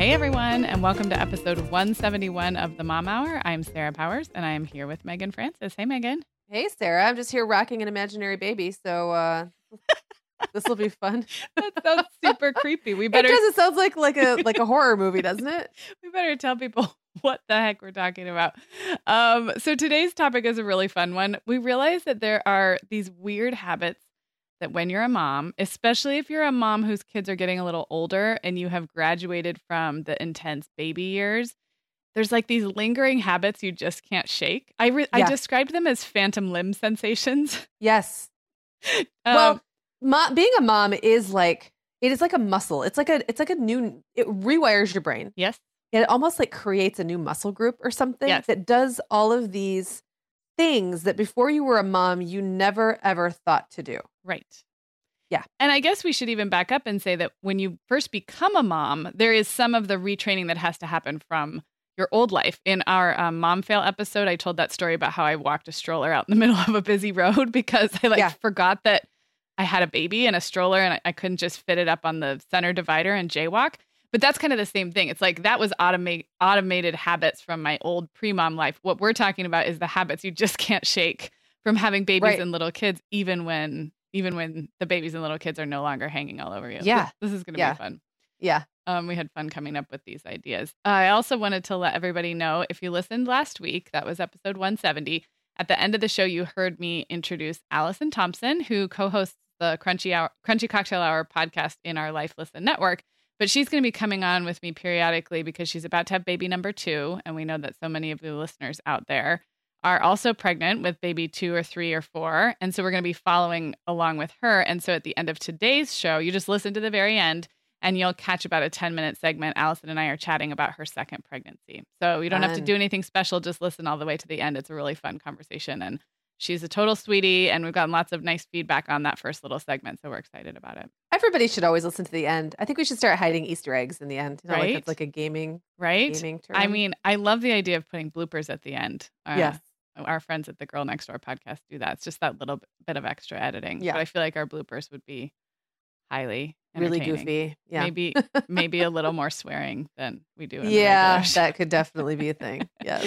Hey everyone, and welcome to episode 171 of the Mom Hour. I'm Sarah Powers, and I am here with Meagan Francis. Hey, Meagan. Hey, Sarah. I'm just here rocking an imaginary baby, so uh, this will be fun. that sounds super creepy. We better. It does. It sounds like like a like a horror movie, doesn't it? we better tell people what the heck we're talking about. Um, so today's topic is a really fun one. We realize that there are these weird habits that when you're a mom, especially if you're a mom whose kids are getting a little older and you have graduated from the intense baby years, there's like these lingering habits you just can't shake. I re- yeah. I described them as phantom limb sensations. Yes. um, well, mo- being a mom is like it is like a muscle. It's like a it's like a new it rewires your brain. Yes. It almost like creates a new muscle group or something yes. that does all of these things that before you were a mom you never ever thought to do. Right. Yeah. And I guess we should even back up and say that when you first become a mom, there is some of the retraining that has to happen from your old life. In our um, mom fail episode, I told that story about how I walked a stroller out in the middle of a busy road because I like yeah. forgot that I had a baby and a stroller and I, I couldn't just fit it up on the center divider and jaywalk. But that's kind of the same thing. It's like that was automate automated habits from my old pre-mom life. What we're talking about is the habits you just can't shake from having babies right. and little kids, even when even when the babies and little kids are no longer hanging all over you. Yeah. This, is gonna yeah. be fun. Yeah. Um, we had fun coming up with these ideas. I also wanted to let everybody know if you listened last week, that was episode 170. At the end of the show, you heard me introduce Alison Thompson, who co-hosts the Crunchy Hour, Crunchy Cocktail Hour podcast in our Life Listened network. But she's going to be coming on with me periodically because she's about to have baby number two, and we know that so many of the listeners out there are also pregnant with baby two or three or four, and so we're going to be following along with her. And so at the end of today's show, you just listen to the very end and you'll catch about a 10 minute segment. Alison and I are chatting about her second pregnancy. So you don't fun. have to do anything special, just listen all the way to the end. It's a really fun conversation. And she's a total sweetie. And we've gotten lots of nice feedback on that first little segment. So we're excited about it. Everybody should always listen to the end. I think we should start hiding Easter eggs in the end. You know, right. Like it's like a gaming, right? Gaming term. I mean, I love the idea of putting bloopers at the end. Uh, yes. Our friends at the Girl Next Door podcast do that. It's just that little bit of extra editing. Yeah. But I feel like our bloopers would be highly really goofy. Yeah. Maybe maybe a little more swearing than we do. yeah, that could definitely be a thing. Yes.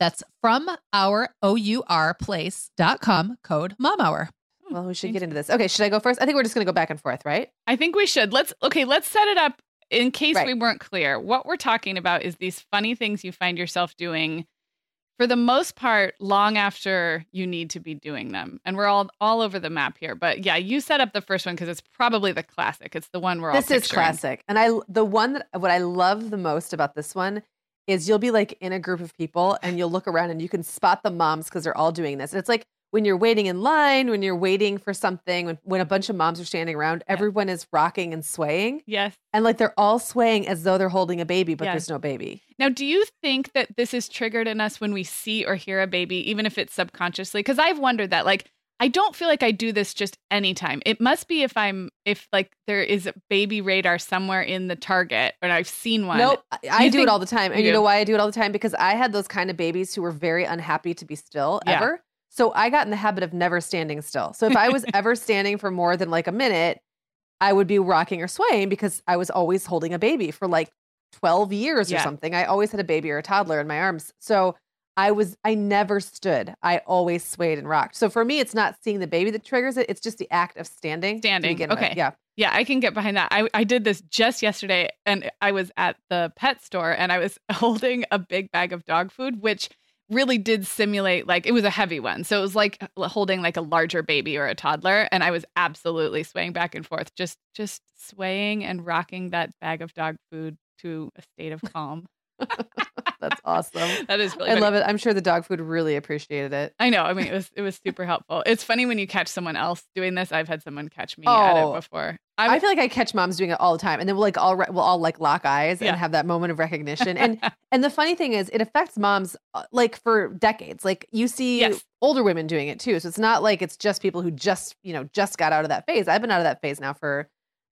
That's from our O-U-R place.com code mom hour. Well, we should get into this. Okay, should I go first? I think we're just going to go back and forth, right? I think we should. Let's okay, let's set it up in case right. we weren't clear. What we're talking about is these funny things you find yourself doing for the most part long after you need to be doing them. And we're all all over the map here. But yeah, you set up the first one because it's probably the classic. It's the one we're this all This is classic. And I the one that what I love the most about this one is you'll be like in a group of people and you'll look around and you can spot the moms because they're all doing this. And it's like when you're waiting in line, when you're waiting for something, when, when a bunch of moms are standing around, yeah. everyone is rocking and swaying. Yes. And like they're all swaying as though they're holding a baby, but yes. there's no baby. Now, do you think that this is triggered in us when we see or hear a baby, even if it's subconsciously? Because I've wondered that. Like, I don't feel like I do this just anytime. It must be if I'm if like there is a baby radar somewhere in the target and I've seen one. Nope. I do it all the time. And you, you know why I do it all the time? Because I had those kind of babies who were very unhappy to be still yeah. ever. So I got in the habit of never standing still. So if I was ever standing for more than like a minute, I would be rocking or swaying because I was always holding a baby for like 12 years yeah. or something. I always had a baby or a toddler in my arms. So I was I never stood. I always swayed and rocked. So for me, it's not seeing the baby that triggers it. It's just the act of standing. Standing. Okay. With. Yeah. Yeah, I can get behind that. I, I did this just yesterday and I was at the pet store and I was holding a big bag of dog food, which really did simulate like it was a heavy one. So it was like uh, holding like a larger baby or a toddler. And I was absolutely swaying back and forth, just just swaying and rocking that bag of dog food to a state of calm. That's awesome. that is really. I funny. love it. I'm sure the dog food really appreciated it. I know. I mean, it was it was super helpful. It's funny when you catch someone else doing this. I've had someone catch me oh, at it oh, before. I, I, feel like I catch moms doing it all the time, and then we'll like all we'll all like lock eyes yeah. and have that moment of recognition. And and the funny thing is, it affects moms uh, like for decades. Like you see yes. older women doing it too. So it's not like it's just people who just you know just got out of that phase. I've been out of that phase now for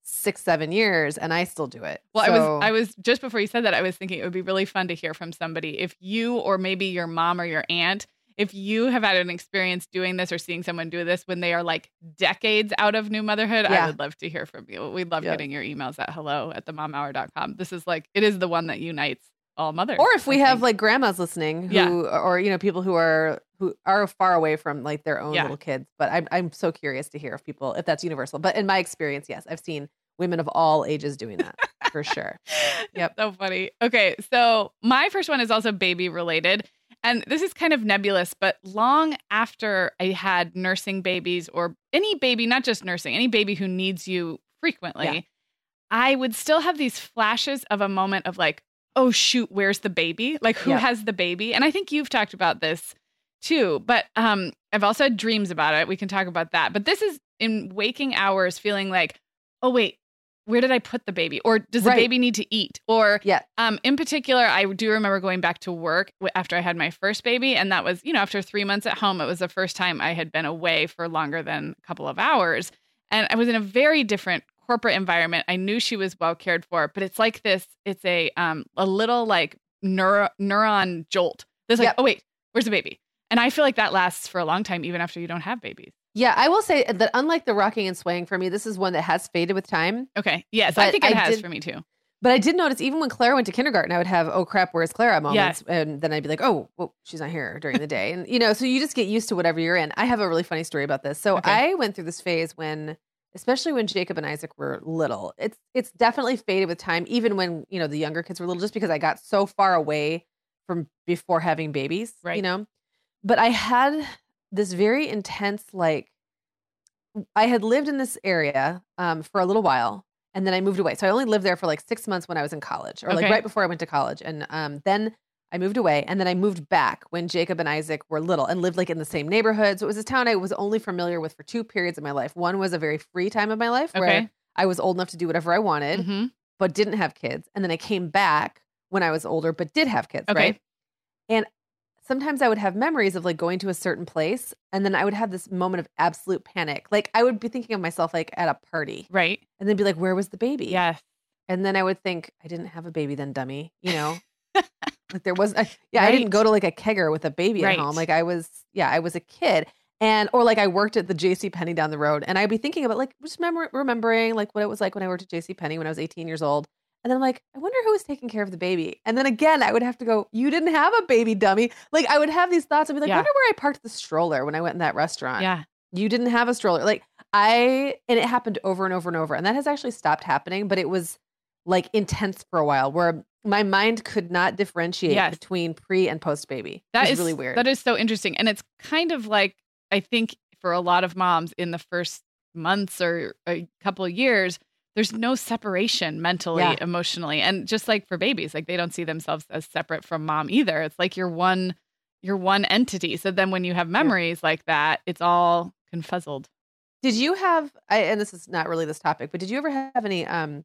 six seven years and i still do it. Well so, i was i was just before you said that i was thinking it would be really fun to hear from somebody. If you or maybe your mom or your aunt if you have had an experience doing this or seeing someone do this when they are like decades out of new motherhood yeah. i would love to hear from you. We'd love getting your emails at hello at the momhour.com this is like it is the one that unites all mothers or if we have like grandmas listening who yeah. or you know people who are who are far away from like their own little kids but I'm, I'm so curious to hear if people if that's universal. But in my experience yes i've seen women of all ages doing that for sure. Yep. So funny. Okay. So my first one is also baby related. And this is kind of nebulous, but long after I had nursing babies or any baby, not just nursing, any baby who needs you frequently, yeah. I would still have these flashes of a moment of like, oh, shoot, where's the baby? Like, who yeah. has the baby? And I think you've talked about this too. But um, I've also had dreams about it. We can talk about that. But this is in waking hours feeling like, oh, wait, where did I put the baby? Or does the right. baby need to eat? Or, yeah. um, in particular, I do remember going back to work after I had my first baby. And that was, you know, after three months at home, it was the first time I had been away for longer than a couple of hours. And I was in a very different corporate environment. I knew she was well cared for, but it's like this, it's a, um, a little like neuro, neuron jolt. There's like, yep. oh, wait, where's the baby? And I feel like that lasts for a long time, even after you don't have babies. Yeah, I will say that unlike the rocking and swaying for me, this is one that has faded with time. Okay. Yes, I think it I has did, for me too. But I did notice even when Clara went to kindergarten, I would have, oh crap, where's Clara moments. Yes. And then I'd be like, oh, well, she's not here during the day. And, you know, so you just get used to whatever you're in. I have a really funny story about this. So okay. I went through this phase when, especially when Jacob and Isaac were little, it's, it's definitely faded with time, even when, you know, the younger kids were little, just because I got so far away from before having babies, right. you know? But I had this very intense, like, I had lived in this area um, for a little while and then I moved away. So I only lived there for like six months when I was in college or okay. like right before I went to college. And um, then I moved away and then I moved back when Jacob and Isaac were little and lived like in the same neighborhood. So it was this town I was only familiar with for two periods of my life. One was a very free time of my life okay. where I was old enough to do whatever I wanted, mm-hmm. but didn't have kids. And then I came back when I was older, but did have kids, okay. right? And sometimes I would have memories of like going to a certain place and then I would have this moment of absolute panic. Like I would be thinking of myself like at a party. Right. And then be like, where was the baby? Yes. And then I would think, I didn't have a baby then, dummy. You know? like there was, a, yeah, right. I didn't go to like a kegger with a baby right. at home. Like I was, yeah, I was a kid. And, or like I worked at the JC Penney down the road and I'd be thinking about like, just remember, remembering like what it was like when I worked at JC Penney when I was 18 years old and then I'm like, I wonder who was taking care of the baby. And then again, I would have to go, You didn't have a baby, dummy. Like, I would have these thoughts. I'd be like, yeah. I wonder where I parked the stroller when I went in that restaurant. Yeah. You didn't have a stroller. Like, I, and it happened over and over and over. And that has actually stopped happening, but it was like intense for a while where my mind could not differentiate yes. between pre and post baby. That is really weird. That is so interesting. And it's kind of like, I think for a lot of moms in the first months or a couple of years, there's no separation mentally, yeah. emotionally. And just like for babies, like they don't see themselves as separate from mom either. It's like you're one you're one entity. So then when you have memories yeah. like that, it's all confuzzled. Did you have I, and this is not really this topic, but did you ever have any um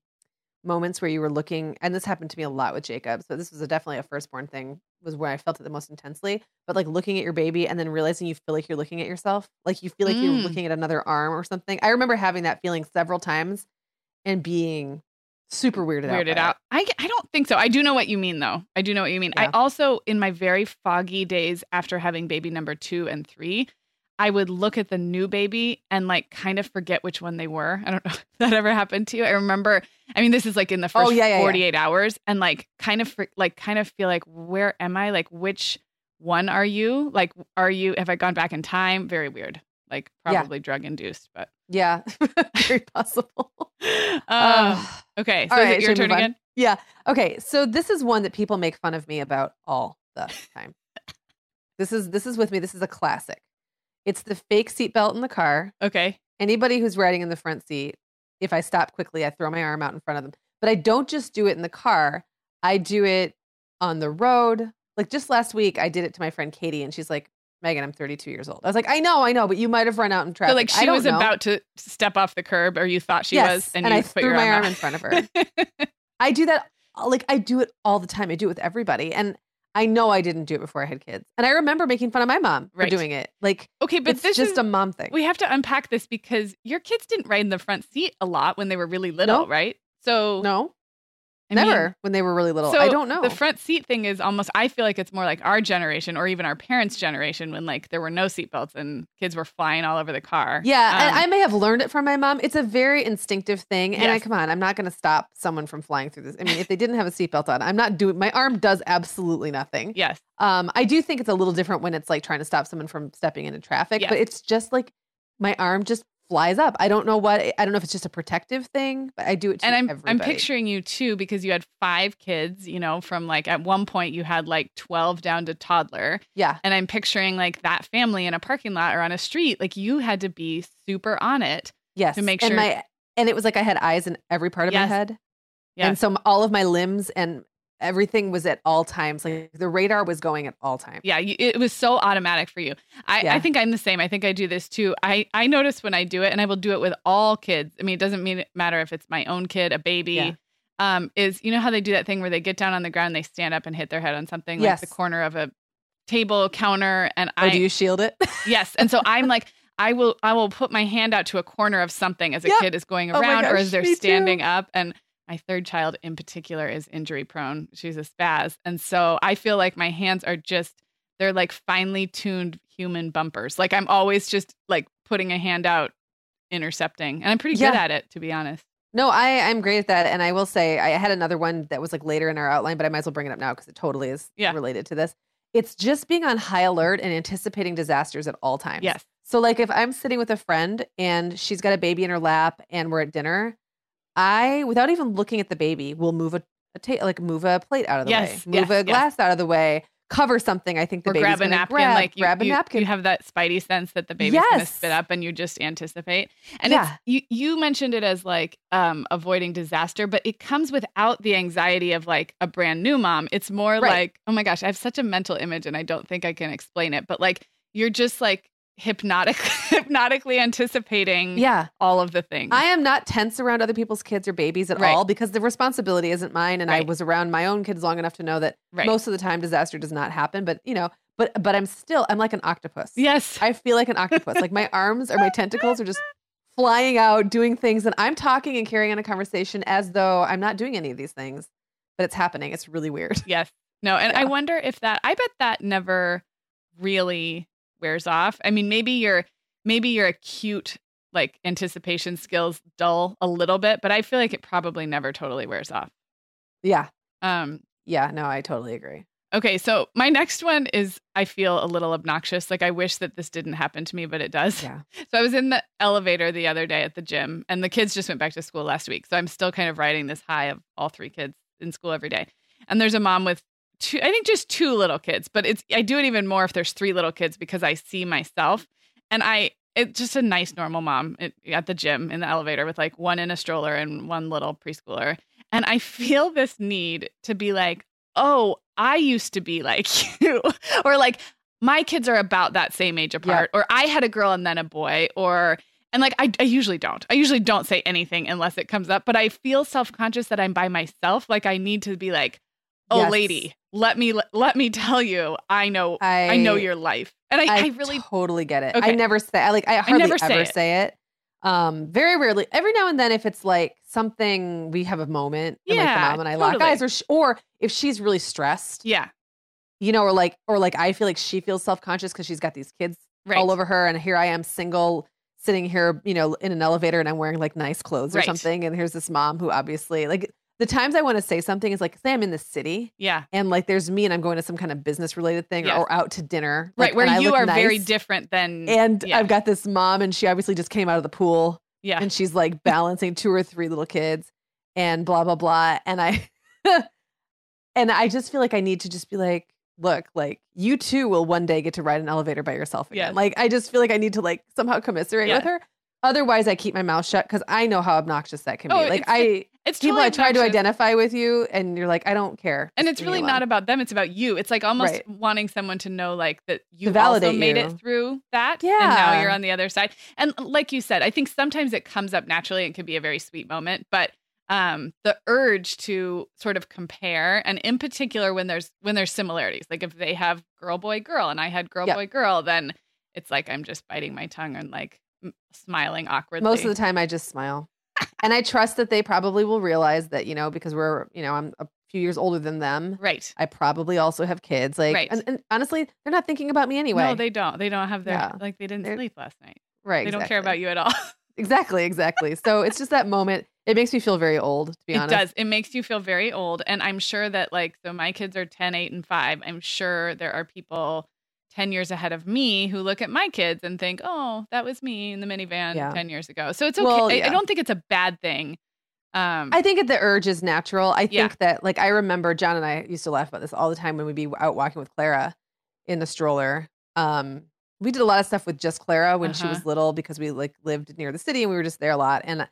moments where you were looking and this happened to me a lot with Jacob. So this was a, definitely a firstborn thing was where I felt it the most intensely, but like looking at your baby and then realizing you feel like you're looking at yourself, like you feel like mm. you're looking at another arm or something. I remember having that feeling several times and being super weirded, weirded out. out. I, I don't think so. I do know what you mean, though. I do know what you mean. Yeah. I also, in my very foggy days after having baby number two and three, I would look at the new baby and like kind of forget which one they were. I don't know if that ever happened to you. I remember, I mean, this is like in the oh, first oh, yeah, yeah, 48 hours and like kind of, like, kind of feel like, where am I? Like, which one are you? Like, are you, have I gone back in time? Very weird. Like, probably drug induced, but yeah, very possible. Um, okay, so right, your turn again. Yeah. Okay, so this is one that people make fun of me about all the time. this is this is with me. This is a classic. It's the fake seatbelt in the car. Okay. Anybody who's riding in the front seat, if I stop quickly, I throw my arm out in front of them. But I don't just do it in the car. I do it on the road. Like just last week, I did it to my friend Katie, and she's like, Meagan, I'm 32 years old. I was like, I know, I know, but you might have run out in traffic. So like she was know. about to step off the curb, or you thought she yes, was, and, and I threw my arm, arm in front of her. I do that, like I do it all the time. I do it with everybody, and I know I didn't do it before I had kids, and I remember making fun of my mom right. for doing it. Like, okay, but this is just is, a mom thing. We have to unpack this because your kids didn't ride in the front seat a lot when they were really little, right? So no, I Never mean, when they were really little. So I don't know. The front seat thing is almost, I feel like it's more like our generation or even our parents' generation when like there were no seatbelts and kids were flying all over the car. Yeah. Um, and I may have learned it from my mom. It's a very instinctive thing. And yes. I, come on, I'm not going to stop someone from flying through this. I mean, if they didn't have a seatbelt on, I'm not doing, my arm does absolutely nothing. Yes. Um, I do think it's a little different when it's like trying to stop someone from stepping into traffic, yes. but it's just like my arm just flies up. I don't know what I don't know if it's just a protective thing, but I do it And I'm everybody. I'm picturing you too because you had five kids, you know, from like at one point you had like 12 down to toddler. Yeah. And I'm picturing like that family in a parking lot or on a street, like you had to be super on it. Yes. To make sure and my and it was like I had eyes in every part of yes. my head. Yes. And so all of my limbs and everything was at all times. Like the radar was going at all times. Yeah, it was so automatic for you. I, yeah. I think I'm the same. I think I do this too. I I notice when I do it, and I will do it with all kids. I mean, it doesn't mean matter if it's my own kid, a baby. Yeah. Um, is you know how they do that thing where they get down on the ground, they stand up and hit their head on something yes. like the corner of a table counter, and I do you shield it? yes, and so I'm like. I will I will put my hand out to a corner of something as a yep. kid is going oh around oh gosh, or as they're standing too. up and my third child in particular is injury prone. She's a spaz. And so I feel like my hands are just, they're like finely tuned human bumpers. Like I'm always just like putting a hand out, intercepting. And I'm pretty yeah. good at it, to be honest. No, I, I'm great at that. And I will say, I had another one that was like later in our outline, but I might as well bring it up now because it totally is yeah. related to this. It's just being on high alert and anticipating disasters at all times. Yes. So, like, if I'm sitting with a friend and she's got a baby in her lap and we're at dinner, I, without even looking at the baby, will move a, a ta- like move a plate out of the yes, way, move a glass out of the way, cover something. I think the or baby's grab a napkin, grab, like you, grab a you, napkin. You have that spidey sense that the baby's yes. going to spit up, and you just anticipate. And yeah. you you mentioned it as like um, avoiding disaster, but it comes without the anxiety of like a brand new mom. It's more right. like, oh my gosh, I have such a mental image, and I don't think I can explain it. But like you're just like hypnotic hypnotically anticipating yeah all of the things i am not tense around other people's kids or babies at right. all because the responsibility isn't mine and right. i was around my own kids long enough to know that right. most of the time disaster does not happen but you know but but i'm still i'm like an octopus yes i feel like an octopus like my arms or my tentacles are just flying out doing things and i'm talking and carrying on a conversation as though i'm not doing any of these things but it's happening it's really weird yes no and yeah. i wonder if that i bet that never really wears off. I mean, maybe your maybe your acute like anticipation skills dull a little bit, but I feel like it probably never totally wears off. Yeah. Um yeah, no, I totally agree. Okay, so my next one is I feel a little obnoxious. Like I wish that this didn't happen to me, but it does. Yeah. So I was in the elevator the other day at the gym and the kids just went back to school last week. So I'm still kind of riding this high of all three kids in school every day. And there's a mom with two, I think just two little kids, but it's, I do it even more if there's three little kids because I see myself and I, it's just a nice normal mom at, the gym in the elevator with like one in a stroller and one little preschooler. And I feel this need to be like, oh, I used to be like you, or like my kids are about that same age apart, or I had a girl and then a boy, or and like I, I usually don't. I usually don't say anything unless it comes up, but I feel self conscious that I'm by myself. Like I need to be like, oh, yes. lady, let me let me tell you, I know I, I know your life, and I, I, I really totally get it. Okay. I never say I like I hardly never say ever it. say it. Um, very rarely. Every now and then, if it's like something we have a moment, and yeah, like the mom and I totally. lock eyes, or sh- or if she's really stressed, yeah, you know, or like or like I feel like she feels self conscious because she's got these kids right. all over her, and here I am single sitting here, you know, in an elevator and I'm wearing like nice clothes or right. something. And here's this mom who obviously like the times I want to say something is like, say I'm in the city. Yeah. And like there's me and I'm going to some kind of business related thing yes. or out to dinner. Like, right. Where you are nice. very different than. And yeah. I've got this mom and she obviously just came out of the pool. Yeah. And she's like balancing two or three little kids and blah, blah, blah. And I, and I just feel like I need to just be like, look, like you too will one day get to ride an elevator by yourself again. Yeah. Like I just feel like I need to like somehow commiserate yeah. with her. Otherwise, I keep my mouth shut because I know how obnoxious that can oh, be. Like I, it's people totally I try to identify with you, and you're like, I don't care. And it's really not about them; it's about you. It's like almost right. wanting someone to know, like that you also made you. it through that, yeah. And now you're on the other side. And like you said, I think sometimes it comes up naturally. and can be a very sweet moment, but um the urge to sort of compare and in particular when there's when there's similarities like if they have girl boy girl and i had girl yep. boy girl then it's like i'm just biting my tongue and like smiling awkwardly. Most of the time, I just smile. and I trust that they probably will realize that, you know, because we're, you know, I'm a few years older than them. Right. I probably also have kids. Like, right. and, and honestly, they're not thinking about me anyway. No, they don't. They don't have their, yeah. like, they didn't they're, sleep last night. Right. They exactly. don't care about you at all. exactly. Exactly. so it's just that moment. It makes me feel very old, to be it honest. It does. It makes you feel very old. And I'm sure that, like, so my kids are 10, 8, and 5. I'm sure there are people 10 years ahead of me who look at my kids and think, oh, that was me in the minivan yeah. 10 years ago. So it's okay. Well, yeah. I, I, don't think it's a bad thing. Um, I think the urge is natural. I think yeah. that, like, I remember John and I used to laugh about this all the time when we'd be out walking with Clara in the stroller. Um, we did a lot of stuff with just Clara when uh-huh. she was little because we like lived near the city and we were just there a lot. And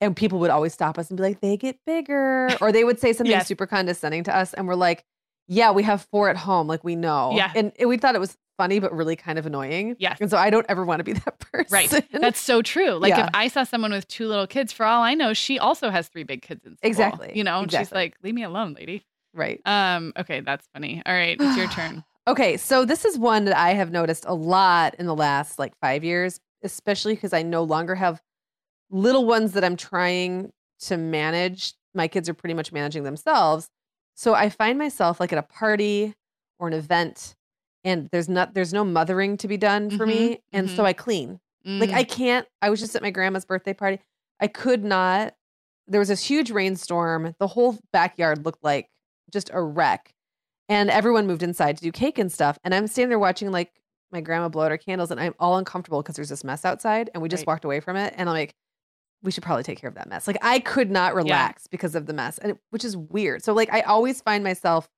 and people would always stop us and be like, they get bigger. Or they would say something Yes. super condescending to us. And we're like, yeah, we have four at home. Like we know. Yeah. And, we thought it was funny, but really kind of annoying. Yes. And so I don't ever want to be that person. Right. That's so true. Like Yeah. if I saw someone with two little kids, for all I know, she also has three big kids in school. Exactly. You know, and she's like, leave me alone, lady. right. Um, okay, that's funny. All right, it's your turn. Okay, so this is one that I have noticed a lot in the last like five years, especially because I no longer have little ones that I'm trying to manage. My kids are pretty much managing themselves. So I find myself like at a party or an event and there's not there's no mothering to be done for me. And so I clean. Like Mm, I can't I was just at my grandma's birthday party. I could not there was this huge rainstorm. The whole backyard looked like just a wreck. And everyone moved inside to do cake and stuff. And I'm standing there watching like my grandma blow out her candles and I'm all uncomfortable because there's this mess outside and we just Right. walked away from it. And I'm like, we should probably take care of that mess. Like I could not relax because of the mess. And it, which is weird. So like I always find myself,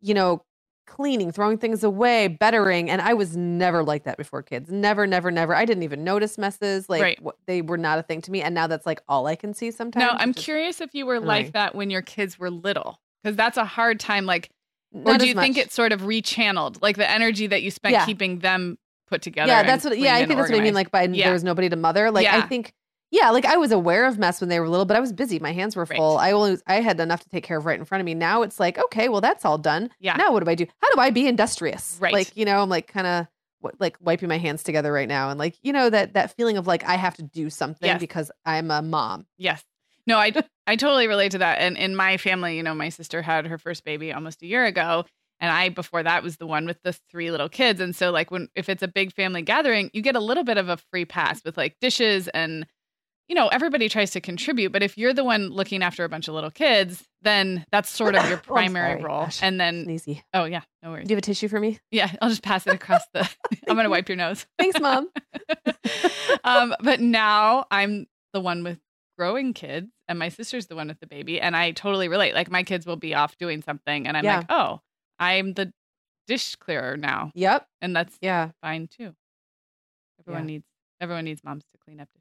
you know, cleaning, throwing things away, bettering. And I was never like that before kids. Never, never, never. I didn't even notice messes. Like Right. what, they were not a thing to me. And now that's like all I can see sometimes. No, I'm curious if you were annoying. like that when your kids were little, because that's a hard time. Like, or do you think much. it's sort of rechanneled, like the energy that you spent Yeah. keeping them put together? Yeah, that's what. Yeah, I think that's what I mean. Like by Yeah. there was nobody to mother. Like I think. Yeah, like I was aware of mess when they were little, but I was busy. My hands were Right. full. I only I had enough to take care of right in front of me. Now it's like, okay, well that's all done. Yeah. Now what do I do? How do I be industrious? Right. Like you know, I'm like kind of like wiping my hands together right now, and like you know that that feeling of like I have to do something Yes. because I'm a mom. Yes. No, I I totally relate to that. And in my family, you know, my sister had her first baby almost a year ago. And I before that was the one with the three little kids. And so like when if it's a big family gathering, you get a little bit of a free pass with like dishes and you know, everybody tries to contribute, but if you're the one looking after a bunch of little kids, then that's sort of your Oh, primary sorry. role. Gosh. And then Sneezy. oh yeah, no worries. Do you have a tissue for me? Yeah, I'll just pass it across the I'm gonna wipe your nose. Thanks, mom. um, but now I'm the one with growing kids, and my sister's the one with the baby, and I totally relate. Like my kids will be off doing something, and I'm Yeah. like, oh, I'm the dish clearer now, Yep. and that's Yeah, fine too. Everyone Yeah. needs everyone needs moms to clean up dishes.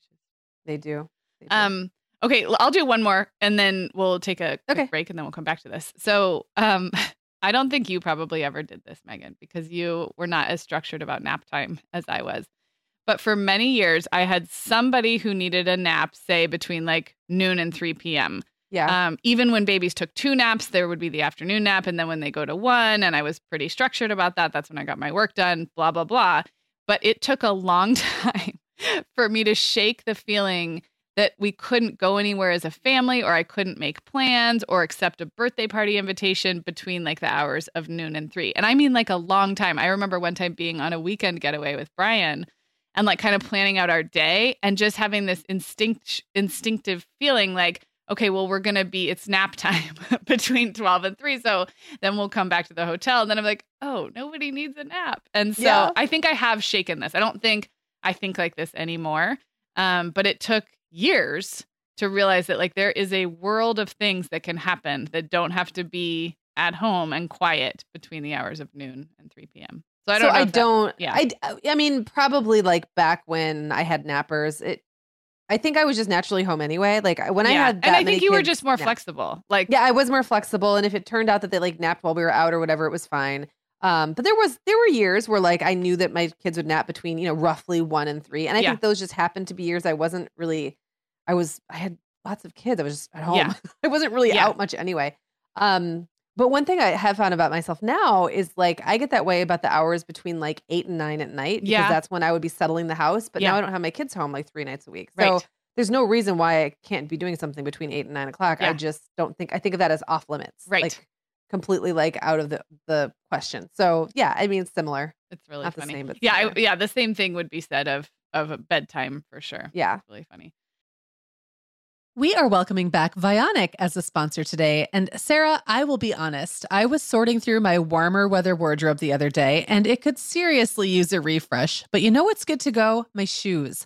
They do. They do. Um, okay, I'll do one more, and then we'll take a quick Okay. break, and then we'll come back to this. So, um, I don't think you probably ever did this, Meagan, because you were not as structured about nap time as I was. But for many years, I had somebody who needed a nap, say between like noon and 3 p.m. yeah. Um, even when babies took two naps, there would be the afternoon nap. And then when they go to one, and I was pretty structured about that, that's when I got my work done, blah, blah, blah. But it took a long time for me to shake the feeling that we couldn't go anywhere as a family, or I couldn't make plans or accept a birthday party invitation between like the hours of noon and three. And I mean, like a long time. I remember one time being on a weekend getaway with Brian and like kind of planning out our day and just having this instinct instinctive feeling like okay well we're going to be it's nap time between 12 and 3 so then we'll come back to the hotel and then i'm like oh nobody needs a nap and so Yeah. i think i have shaken this i don't think i think like this anymore um, but it took years to realize that like there is a world of things that can happen that don't have to be at home and quiet between the hours of noon and 3 p.m so i don't so know I that- don't. yeah. I I mean, probably like back when I had nappers. It. I think I was just naturally home anyway. Like when I had, that and i think you were just more yeah. flexible like Yeah, I was more flexible, and if it turned out that they like napped while we were out or whatever, it was fine. Um, but there was there were years where like I knew that my kids would nap between you know roughly one and three, and I Yeah. think those just happened to be years I wasn't really. I was I had lots of kids. I was just at home. Yeah. I wasn't really Yeah. out much anyway. Um, but one thing I have found about myself now is like I get that way about the hours between like eight and nine at night because Yeah. that's when I would be settling the house. But now I don't have my kids home like three nights a week. So Right. there's no reason why I can't be doing something between eight and nine o'clock. I just don't think I think of that as off limits. Right. Like completely like out of the the question. So yeah, I mean it's similar. It's really Not the funny. same, but yeah, I, yeah, the same thing would be said of of a bedtime for sure. Yeah. It's really funny. We are welcoming back Vionic as a sponsor today. And Sarah, I will be honest, I was sorting through my warmer weather wardrobe the other day and it could seriously use a refresh. But you know what's good to go? My shoes.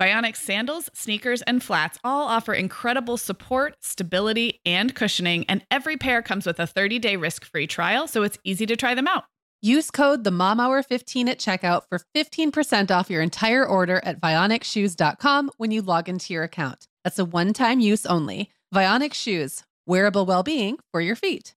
Vionic sandals, sneakers, and flats all offer incredible support, stability, and cushioning, and every pair comes with a 30 day risk free trial, so it's easy to try them out. Use code the Mom Hour 15 at checkout for 15% off your entire order at vionicshoes.com when you log into your account. That's a one time use only. Vionic Shoes, wearable well being for your feet.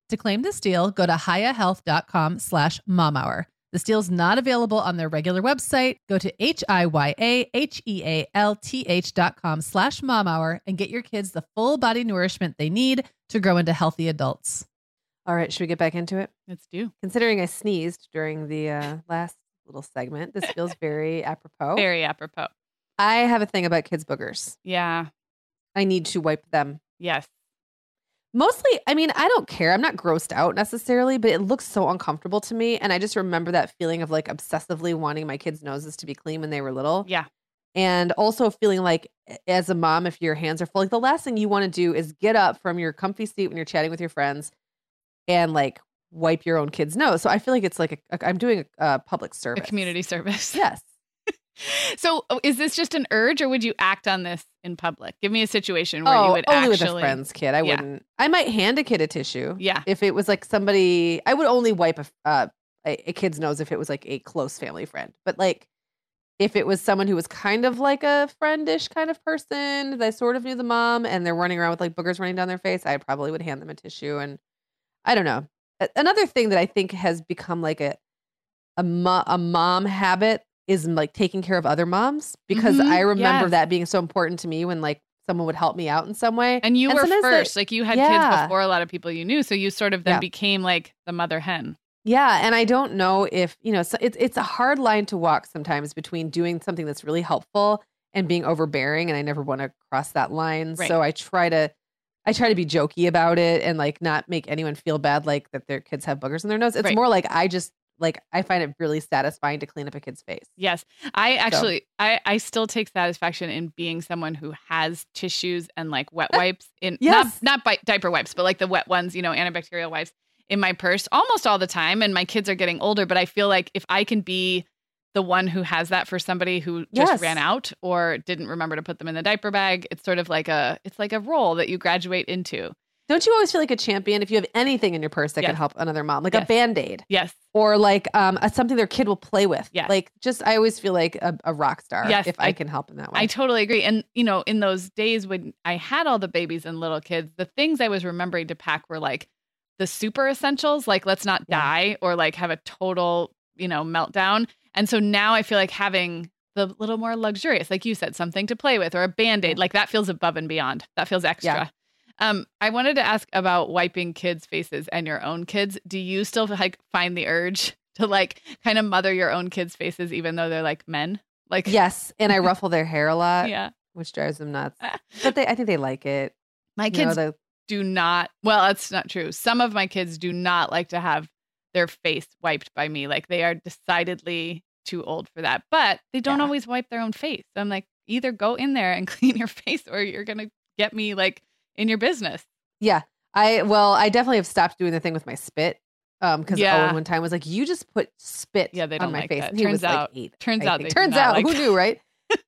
To claim this deal, go to hiyahealth.com slash momhour. This deal is not available on their regular website. Go to H-I-Y-A-H-E-A-L-T-H dot com slash momhour and get your kids the full body nourishment they need to grow into healthy adults. All right, should we get back into it? Let's do. Considering I sneezed during the uh, last little segment, this feels very apropos. Very apropos. I have a thing about kids' boogers. Yeah. I need to wipe them. Yes. Mostly, I mean, I don't care. I'm not grossed out necessarily, but it looks so uncomfortable to me. And I just remember that feeling of like obsessively wanting my kids' noses to be clean when they were little. Yeah. And also feeling like, as a mom, if your hands are full, like the last thing you want to do is get up from your comfy seat when you're chatting with your friends and like wipe your own kid's nose. So I feel like it's like a, I'm doing a, a public service, a community service. Yes. so oh, is this just an urge or would you act on this in public? Give me a situation where oh, you would only actually... with a friend's kid. I Yeah. wouldn't. I might hand a kid a tissue. Yeah. If it was like somebody, I would only wipe a uh, a, a kid's nose if it was like a close family friend. But like, if it was someone who was kind of like a friendish kind of person, that sort of knew the mom, and they're running around with like boogers running down their face, I probably would hand them a tissue. And I don't know. Another thing that I think has become like a a, mo- a mom habit is like taking care of other moms because Mhm, I remember yes. that being so important to me when like someone would help me out in some way. And you And were they- first. like you had kids before a lot of people you knew. So you sort of then Yeah. became like the mother hen. Yeah, and I don't know if you know. So it's it's a hard line to walk sometimes between doing something that's really helpful and being overbearing, and I never want to cross that line. Right. So I try to, I try to be jokey about it and like not make anyone feel bad, like that their kids have boogers in their nose. It's Right. more like I just like I find it really satisfying to clean up a kid's face. Yes. I actually I I still take satisfaction in being someone who has tissues and like wet uh, wipes in Yes. not not bi- diaper wipes, but like the wet ones, you know, antibacterial wipes in my purse almost all the time and my kids are getting older, but I feel like if I can be the one who has that for somebody who just Yes. ran out or didn't remember to put them in the diaper bag, it's sort of like a it's like a role that you graduate into. Don't you always feel like a champion if you have anything in your purse that Yes. can help another mom, like Yes. a band aid Yes. or like um a, something their kid will play with? Yeah. Like just I always feel like a, a rock star Yes, if I, I- can help in that way. I totally agree. And, you know, in those days when I had all the babies and little kids, the things I was remembering to pack were like the super essentials, like let's not Yeah. die or like have a total, you know, meltdown. And so now I feel like having the little more luxurious, like you said, something to play with or a band aid, like that feels above and beyond. That feels extra. Um, I wanted to ask about wiping kids' faces and your own kids. Do you still like find the urge to like kind of mother your own kids' faces, even though they're like men? Like, yes, and I ruffle their hair a lot. yeah. which drives them nuts. But they, I think they like it. My You kids do not well that's not true some of my kids do not like to have their face wiped by me like they are decidedly too old for that. But they don't Yeah. always wipe their own face. I'm like, either go in there and clean your face or you're going to get me like in your business. Yeah. I well, I definitely have stopped doing the thing with my spit. Um, because Yeah. Owen one time was like, "You just put spit Yeah, they on don't my like face." that. And he Turns was like out- eight. turns out turns out like who knew, right?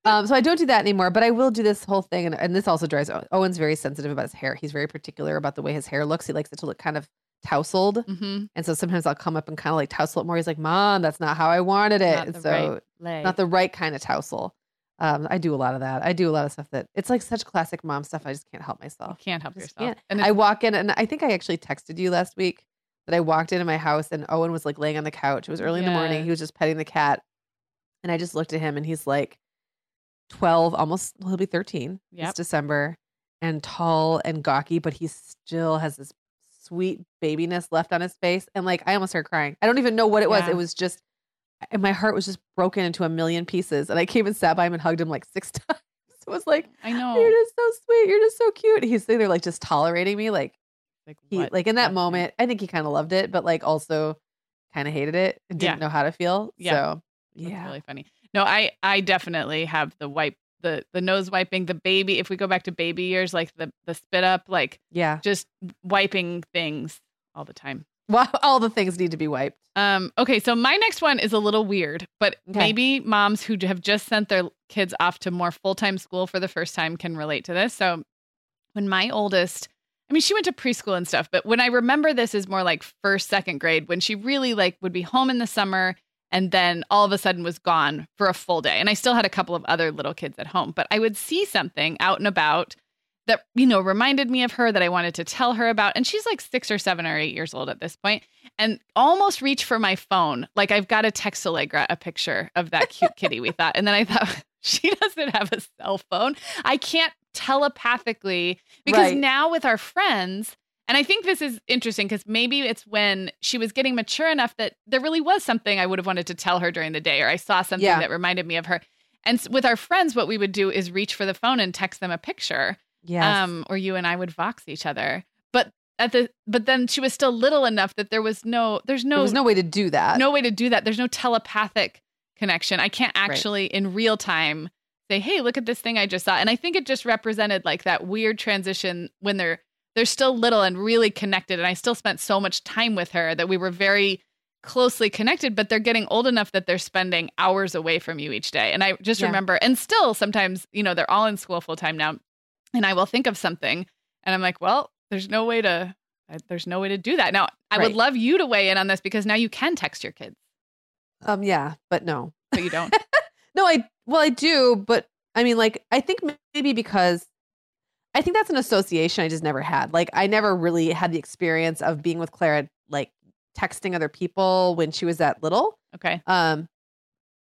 um, so I don't do that anymore. But I will do this whole thing, and, and this also drives Owen- Owen's very sensitive about his hair. He's very particular about the way his hair looks. He likes it to look kind of tousled, Mm-hmm. and so sometimes I'll come up and kind of like tousle it more. He's like, "Mom, that's not how I wanted it." Not And so right not the right kind of tousle. Um, I do a lot of that. I do a lot of stuff that it's like such classic mom stuff. I just can't help you myself. can't help yourself. can't. And I walk in, and I think I actually texted you last week that I walked into my house and Owen was like laying on the couch. It was early in the morning. He was just petting the cat, and I just looked at him, and he's like twelve, almost he'll be thirteen Yep. this December, and tall and gawky, but he still has this sweet babiness left on his face, and like I almost started crying. I don't even know what it was. It was just, and my heart was just broken into a million pieces, and I came and sat by him and hugged him like six times. It was like. I know. You're just so sweet. You're just so cute. He's either like just tolerating me, like like, he what like in that moment. I think he kind of loved it, but like also kind of hated it and didn't Yeah. know how to feel. Yeah. So That's yeah, really funny. No, I I definitely have the wipe the the nose wiping the baby. If we go back to baby years, like the the spit up, like yeah. just wiping things all the time. Well, all the things need to be wiped. Um, okay, so my next one is a little weird, but Okay. maybe moms who have just sent their kids off to more full time school for the first time can relate to this. So, when my oldest, I mean, she went to preschool and stuff, but when I remember this is more like first, second grade, when she really like would be home in the summer and then all of a sudden was gone for a full day. And I still had a couple of other little kids at home, but I would see something out and about that you know reminded me of her that I wanted to tell her about and she's like 6 or 7 or 8 years old at this point and almost reach for my phone like I've got to text Allegra a picture of that cute kitty we thought and then I thought she doesn't have a cell phone I can't telepathically because Right. now with our friends and I think this is interesting because maybe it's when she was getting mature enough that there really was something I would have wanted to tell her during the day, or I saw something Yeah. that reminded me of her. And with our friends, what we would do is reach for the phone and text them a picture Yes. um, or you and I would vox each other. But at the but then she was still little enough that there was no there's no there was no way to do that. no way to do that. There's no telepathic connection. I can't actually in real time say, "Hey, look at this thing I just saw." And I think it just represented like that weird transition when they're they're still little and really connected. And I still spent so much time with her that we were very closely connected, but they're getting old enough that they're spending hours away from you each day. And I just Yeah. remember, and still sometimes, you know, they're all in school full time now, and I will think of something, and I'm like, well, there's no way to, uh, there's no way to do that. Now, I would love you to weigh in on this because now you can text your kids, Um. Yeah. But no. but you don't. No. I. Well, I do. But I mean, like, I think maybe because I think that's an association I just never had. Like, I never really had the experience of being with Clara, like texting other people when she was that little. okay. Um,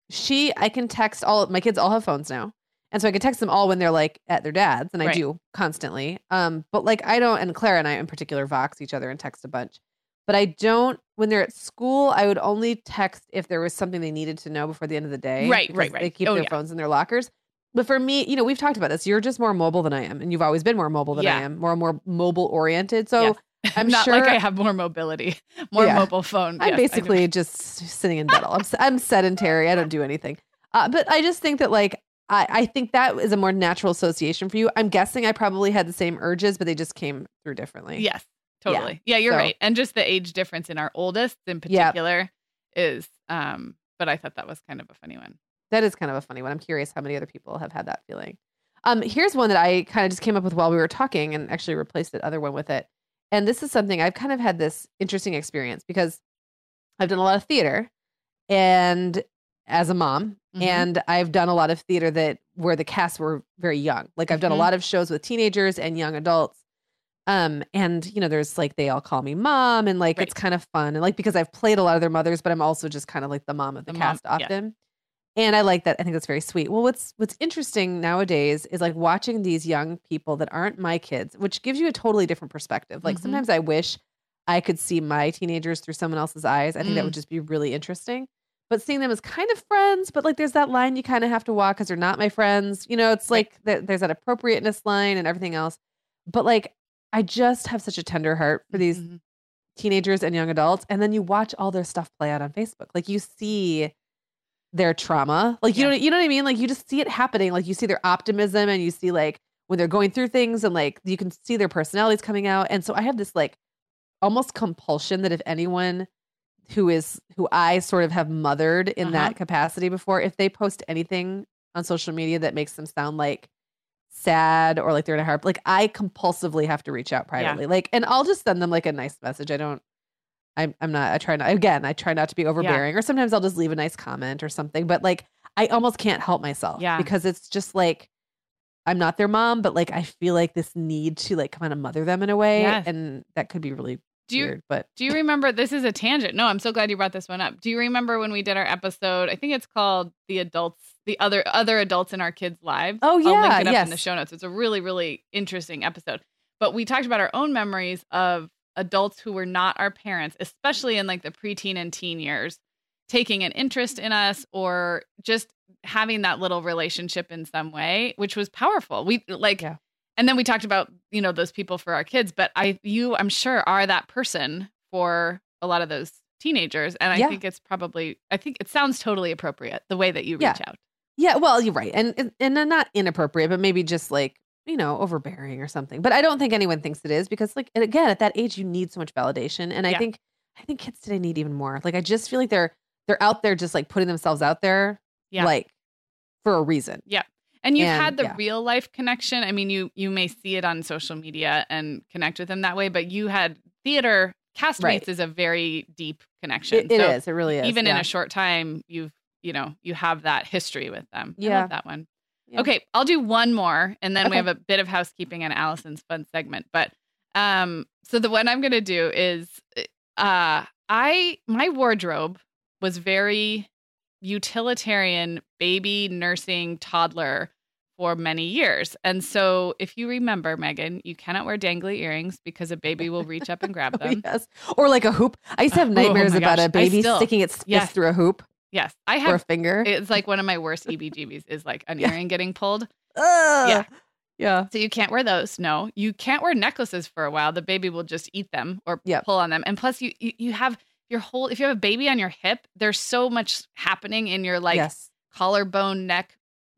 she, I can text all my kids. All have phones now, and so I can text them all when they're like at their dad's, and I Right. do constantly. Um, but like I don't, and Clara and I in particular vox each other and text a bunch. But I don't when they're at school. I would only text if there was something they needed to know before the end of the day. Right, right, right. They keep Oh, their yeah. phones in their lockers. But for me, you know, we've talked about this. You're just more mobile than I am, and you've always been more mobile than Yeah. I am, more more mobile oriented. So Yes. I'm not like I have more mobility, more Yeah. mobile phone. I'm Yes, basically just sitting in bed. I'm, I'm sedentary. I don't do anything. Uh, but I just think that like I, I think that is a more natural association for you. I'm guessing I probably had the same urges, but they just came through differently. Yes, totally. Yeah, you're So- right. And just the age difference in our oldest in particular is um but I thought that was kind of a funny one. That is kind of a funny one. I'm curious how many other people have had that feeling. Um, here's one that I kind of just came up with while we were talking and actually replaced the other one with it. And this is something I've kind of had this interesting experience because I've done a lot of theater and as a mom Mhm. and I've done a lot of theater that where the casts were very young. Like I've done a lot of shows with teenagers and young adults. Um, and you know, there's like they all call me mom, and like Right. it's kind of fun. And like because I've played a lot of their mothers, but I'm also just kind of like the mom of the, The mom, cast yeah. often. And I like that. I think that's very sweet. Well, what's what's interesting nowadays is like watching these young people that aren't my kids, which gives you a totally different perspective. Like Mhm. sometimes I wish I could see my teenagers through someone else's eyes. I think that Mm. would just be really interesting but seeing them as kind of friends, but like there's that line you kind of have to walk because they're not my friends. You know, it's like that there's that appropriateness line and everything else. But like, I just have such a tender heart for these Mhm. teenagers and young adults. And then you watch all their stuff play out on Facebook. Like you see their trauma. Like you yeah. know, you know what I mean? Like you just see it happening. Like you see their optimism and you see like when they're going through things and like you can see their personalities coming out. And so I have this like almost compulsion that if anyone who is who I sort of have mothered in uh-huh. that capacity before, if they post anything on social media that makes them sound like sad or like they're in a heart, like I compulsively have to reach out privately. Yeah. Like, and I'll just send them like a nice message. I don't I'm I'm not I try not again, I try not to be overbearing yeah. or sometimes I'll just leave a nice comment or something. But like I almost can't help myself. Yeah. Because it's just like I'm not their mom, but like I feel like this need to like kind of mother them in a way. Yes. And that could be really do you, weird. But do you remember this is a tangent? No, I'm so glad you brought this one up. Do you remember when we did our episode? I think it's called The Adults, the other other adults in our kids' lives. Oh yeah. I'll link it up yes. in the show notes. It's a really, really interesting episode. But we talked about our own memories of adults who were not our parents, especially in like the preteen and teen years, taking an interest in us or just having that little relationship in some way, which was powerful. We like, yeah. and then we talked about, you know, those people for our kids, but I, you, I'm sure are that person for a lot of those teenagers. And I yeah. think it's probably, I think it sounds totally appropriate the way that you reach yeah. out. Yeah, well, you're right. And, and not inappropriate, but maybe just like you know, overbearing or something. But I don't think anyone thinks it is because like again, at that age you need so much validation. And I yeah. think I think kids today need even more. Like I just feel like they're they're out there just like putting themselves out there yeah. like for a reason. Yeah. And you've and, had the yeah. real life connection. I mean, you you may see it on social media and connect with them that way, but you had theater castmates right. is a very deep connection. It, it so is. It really is. Even yeah. in a short time, you've you know you have that history with them. Yeah, that one. Yeah. Okay, I'll do one more and then okay. we have a bit of housekeeping and Alison's fun segment. But um so the one I'm going to do is uh I my wardrobe was very utilitarian baby nursing toddler for many years. And so if you remember Meagan, you cannot wear dangly earrings because a baby will reach up and grab oh, them. yes. Or like a hoop. I used to have oh nightmares oh about gosh. a baby still, sticking its yes. fist through a hoop. Yes, I have or a finger. It's like one of my worst EBGBs is like an yeah. earring getting pulled. Yeah, yeah. So you can't wear those. No, you can't wear necklaces for a while. The baby will just eat them or yep. pull on them. And plus, you, you you have your whole. If you have a baby on your hip, there's so much happening in your like yes. collarbone, neck,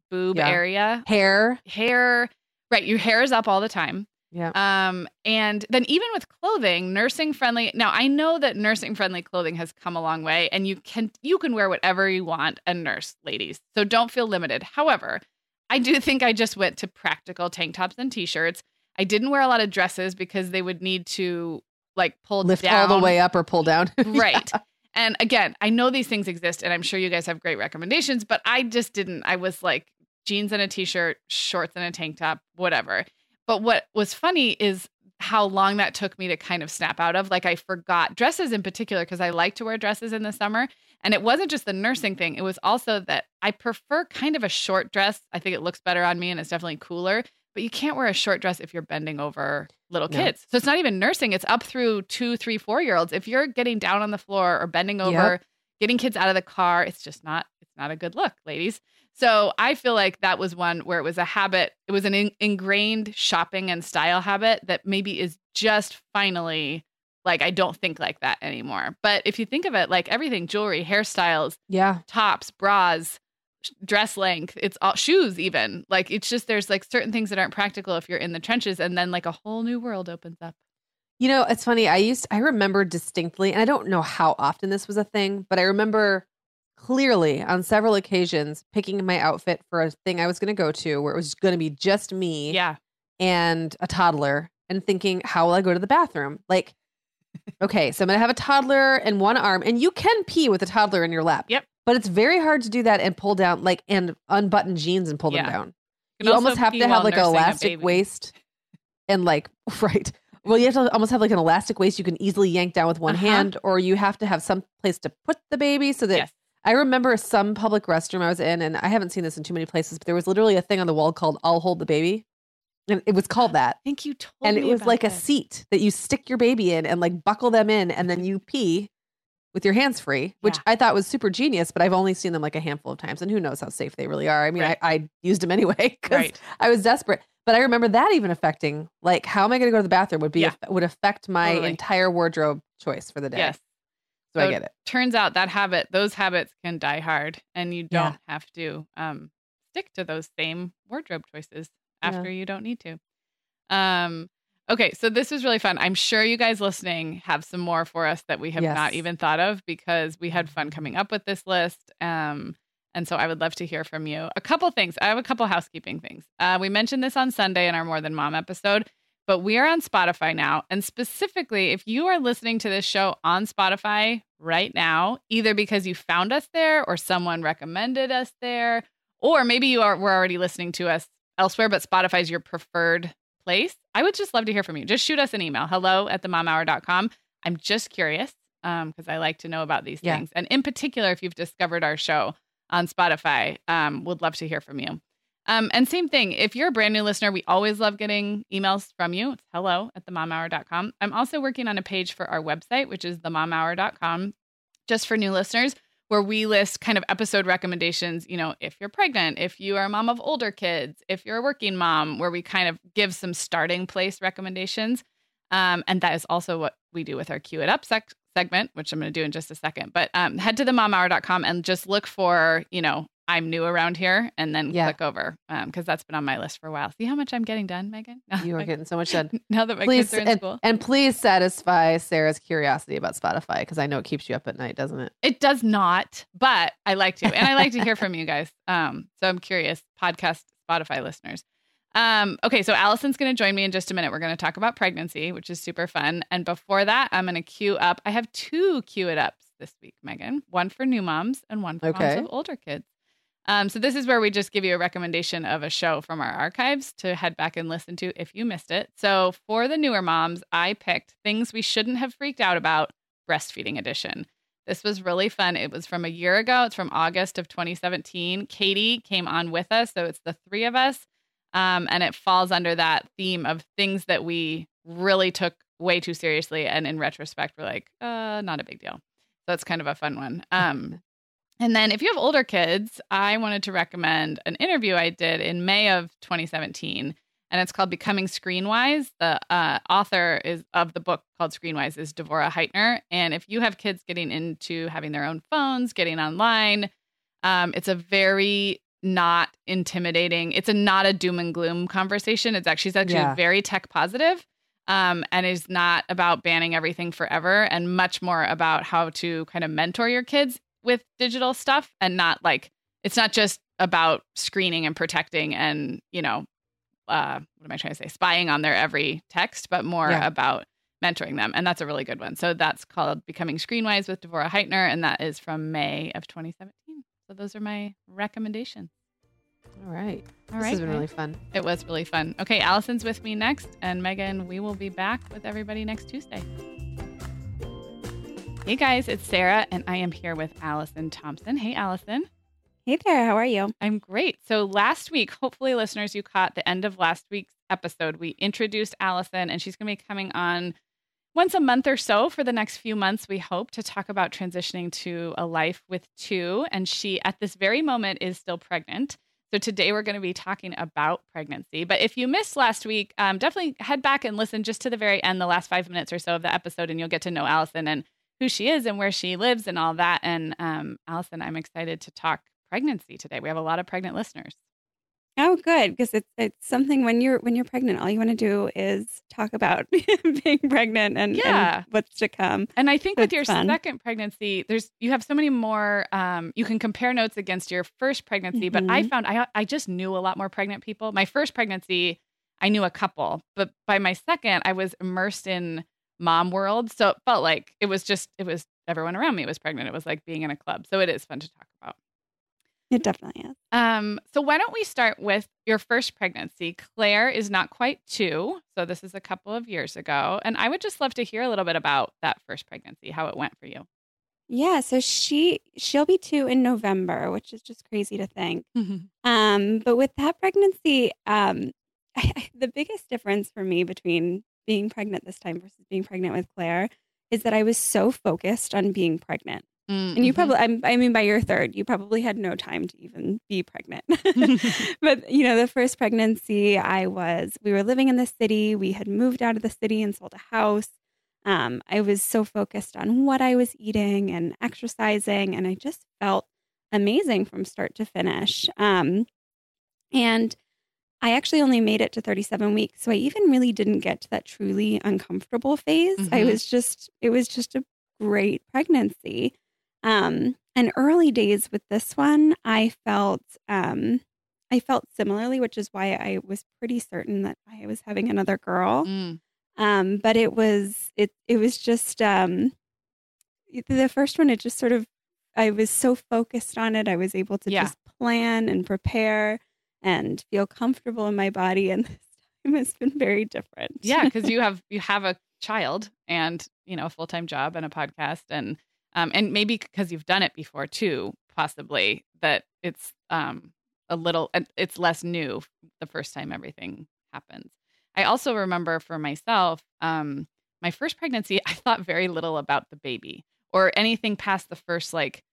boob yeah. area, hair, hair. Right, your hair is up all the time. Yeah. Um, and then even with clothing, nursing friendly. Now I know that nursing friendly clothing has come a long way, and you can you can wear whatever you want and nurse, ladies. So don't feel limited. However, I do think I just went to practical tank tops and t-shirts. I didn't wear a lot of dresses because they would need to like pull lift down. all the way up or pull down. right. Yeah. And again, I know these things exist, and I'm sure you guys have great recommendations, but I just didn't. I was like jeans and a t-shirt, shorts and a tank top, whatever. But what was funny is how long that took me to kind of snap out of. Like I forgot dresses in particular because I like to wear dresses in the summer. And it wasn't just the nursing thing, it was also that I prefer kind of a short dress. I think it looks better on me and it's definitely cooler. But you can't wear a short dress if you're bending over little no. kids. So it's not even nursing, it's up through two, three, four year olds. If you're getting down on the floor or bending over, yep. getting kids out of the car, it's just not, it's not a good look, ladies. So I feel like that was one where it was a habit, it was an in- ingrained shopping and style habit that maybe is just finally like I don't think like that anymore. But if you think of it like everything jewelry, hairstyles, yeah, tops, bras, dress length, it's all shoes even. Like it's just there's like certain things that aren't practical if you're in the trenches and then like a whole new world opens up. You know, it's funny. I used I remember distinctly and I don't know how often this was a thing, but I remember clearly on several occasions picking my outfit for a thing I was going to go to where it was going to be just me yeah. and a toddler and thinking, how will I go to the bathroom? Like, okay, so I'm going to have a toddler in one arm and you can pee with a toddler in your lap. Yep. But it's very hard to do that and pull down, like, and unbutton jeans and pull yeah. them down. You, you almost have to have like an elastic waist and like, right. Well, you have to almost have like an elastic waist you can easily yank down with one uh-huh. hand, or you have to have some place to put the baby so that yes. I remember some public restroom I was in, and I haven't seen this in too many places, but there was literally a thing on the wall called "I'll hold the baby," and it was called that. I think you told and it was like this. a seat that you stick your baby in and like buckle them in, and then you pee with your hands free, which yeah. I thought was super genius. But I've only seen them like a handful of times, and who knows how safe they really are. I mean, right. I, I, used them anyway because right. I was desperate. But I remember that even affecting like how am I going to go to the bathroom would be yeah. would affect my totally. entire wardrobe choice for the day. Yes. So, so I get it. Turns out that habit, those habits can die hard and you don't yeah. have to um, stick to those same wardrobe choices after you don't need to. Um, okay, so this was really fun. I'm sure you guys listening have some more for us that we have yes. not even thought of because we had fun coming up with this list. Um, and so I would love to hear from you. A couple things. I have a couple housekeeping things. Uh, we mentioned this on Sunday in our More Than Mom episode, but we are on Spotify now. And specifically, if you are listening to this show on Spotify right now, either because you found us there or someone recommended us there, or maybe you are, were already listening to us elsewhere, but Spotify is your preferred place, I would just love to hear from you. Just shoot us an email hello at themomhour.com. I'm just curious because um, I like to know about these yeah. things. And in particular, if you've discovered our show, on Spotify. Um, would love to hear from you. Um, and same thing, if you're a brand new listener, we always love getting emails from you. It's hello at themomhour.com. I'm also working on a page for our website, which is themomhour.com, just for new listeners, where we list kind of episode recommendations. You know, if you're pregnant, if you are a mom of older kids, if you're a working mom, where we kind of give some starting place recommendations. Um, and that is also what we do with our Cue It Up sec- segment, which I'm going to do in just a second. But um, head to themomhour.com and just look for, you know, I'm new around here and then yeah. click over because um, that's been on my list for a while. See how much I'm getting done, Meagan? you are getting so much done. now that my please, kids are in and, school. And please satisfy Sarah's curiosity about Spotify because I know it keeps you up at night, doesn't it? It does not, but I like to. And I like to hear from you guys. Um, so I'm curious, podcast Spotify listeners. Um, okay, so Alison's going to join me in just a minute. We're going to talk about pregnancy, which is super fun. And before that, I'm going to queue up. I have two Cue It Ups this week, Meagan. One for new moms and one for okay. moms of older kids. Um, so this is where we just give you a recommendation of a show from our archives to head back and listen to if you missed it. So for the newer moms, I picked things we shouldn't have freaked out about breastfeeding edition. This was really fun. It was from a year ago. It's from August of 2017. Katie came on with us, so it's the three of us. Um, and it falls under that theme of things that we really took way too seriously. And in retrospect, we're like, uh, not a big deal. So it's kind of a fun one. Um, and then if you have older kids, I wanted to recommend an interview I did in May of 2017. And it's called Becoming Screenwise. The uh, author is of the book called Screenwise is Devorah Heitner. And if you have kids getting into having their own phones, getting online, um, it's a very not intimidating. It's a not a doom and gloom conversation. It's actually she's actually yeah. very tech positive, um, and is not about banning everything forever, and much more about how to kind of mentor your kids with digital stuff, and not like it's not just about screening and protecting and you know uh, what am I trying to say? Spying on their every text, but more yeah. about mentoring them. And that's a really good one. So that's called Becoming Screenwise with Devorah Heitner, and that is from May of 2017. So those are my recommendations. All right. All this right. has been really fun. It was really fun. Okay, Alison's with me next, and Meagan, we will be back with everybody next Tuesday. Hey guys, it's Sarah, and I am here with Alison Thompson. Hey, Alison. Hey there, how are you? I'm great. So, last week, hopefully, listeners, you caught the end of last week's episode. We introduced Alison, and she's going to be coming on once a month or so for the next few months, we hope to talk about transitioning to a life with two. And she, at this very moment, is still pregnant. So today we're going to be talking about pregnancy. But if you missed last week, um, definitely head back and listen just to the very end, the last five minutes or so of the episode, and you'll get to know Alison and who she is and where she lives and all that. And um, Alison, I'm excited to talk pregnancy today. We have a lot of pregnant listeners. Oh, good, because it's it's something when you're when you're pregnant, all you want to do is talk about being pregnant and, yeah. and what's to come. And I think so with your fun. second pregnancy, there's you have so many more. Um, you can compare notes against your first pregnancy, mm-hmm. but I mm-hmm. found I I just knew a lot more pregnant people. My first pregnancy, I knew a couple, but by my second, I was immersed in mom world, so it felt like it was just it was everyone around me was pregnant. It was like being in a club, so it is fun to talk about. It definitely is. Um, so why don't we start with your first pregnancy? Claire is not quite two, so this is a couple of years ago, and I would just love to hear a little bit about that first pregnancy, how it went for you. Yeah, so she she'll be two in November, which is just crazy to think. Mm-hmm. Um, but with that pregnancy, um, I, I, the biggest difference for me between being pregnant this time versus being pregnant with Claire is that I was so focused on being pregnant. Mm-hmm. And you probably, I'm, i mean, by your third, you probably had no time to even be pregnant. but, you know, the first pregnancy, I was, we were living in the city. We had moved out of the city and sold a house. Um, I was so focused on what I was eating and exercising, and I just felt amazing from start to finish. Um, and I actually only made it to 37 weeks. So I even really didn't get to that truly uncomfortable phase. Mm-hmm. I was just, it was just a great pregnancy. Um, and early days with this one, I felt, um, I felt similarly, which is why I was pretty certain that I was having another girl. Mm. Um, but it was, it, it was just, um, the first one, it just sort of, I was so focused on it. I was able to yeah. just plan and prepare and feel comfortable in my body. And this time has been very different. Yeah, because you have you have a child and you know a full time job and a podcast and um and maybe because you've done it before too, possibly that it's um a little it's less new the first time everything happens. I also remember for myself, um, my first pregnancy, I thought very little about the baby or anything past the first like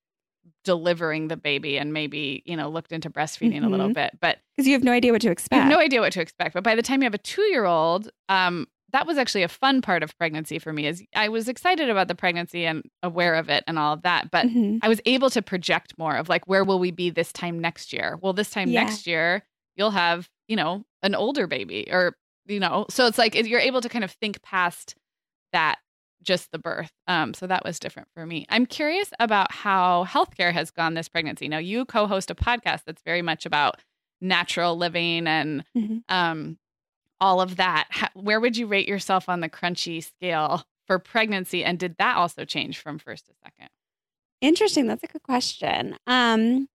delivering the baby and maybe you know looked into breastfeeding mm-hmm. a little mm-hmm. bit but because you have no idea what to expect no idea what to expect but by the time you have a two year old um that was actually a fun part of pregnancy for me is i was excited about the pregnancy and aware of it and all of that but mm-hmm. i was able to project more of like where will we be this time next year well this time yeah. next year you'll have you know an older baby or you know so it's like you're able to kind of think past that just the birth. Um, so that was different for me. I'm curious about how healthcare has gone this pregnancy. Now, you co host a podcast that's very much about natural living and mm-hmm. um, all of that. How, where would you rate yourself on the crunchy scale for pregnancy? And did that also change from first to second? Interesting. That's a good question. Um,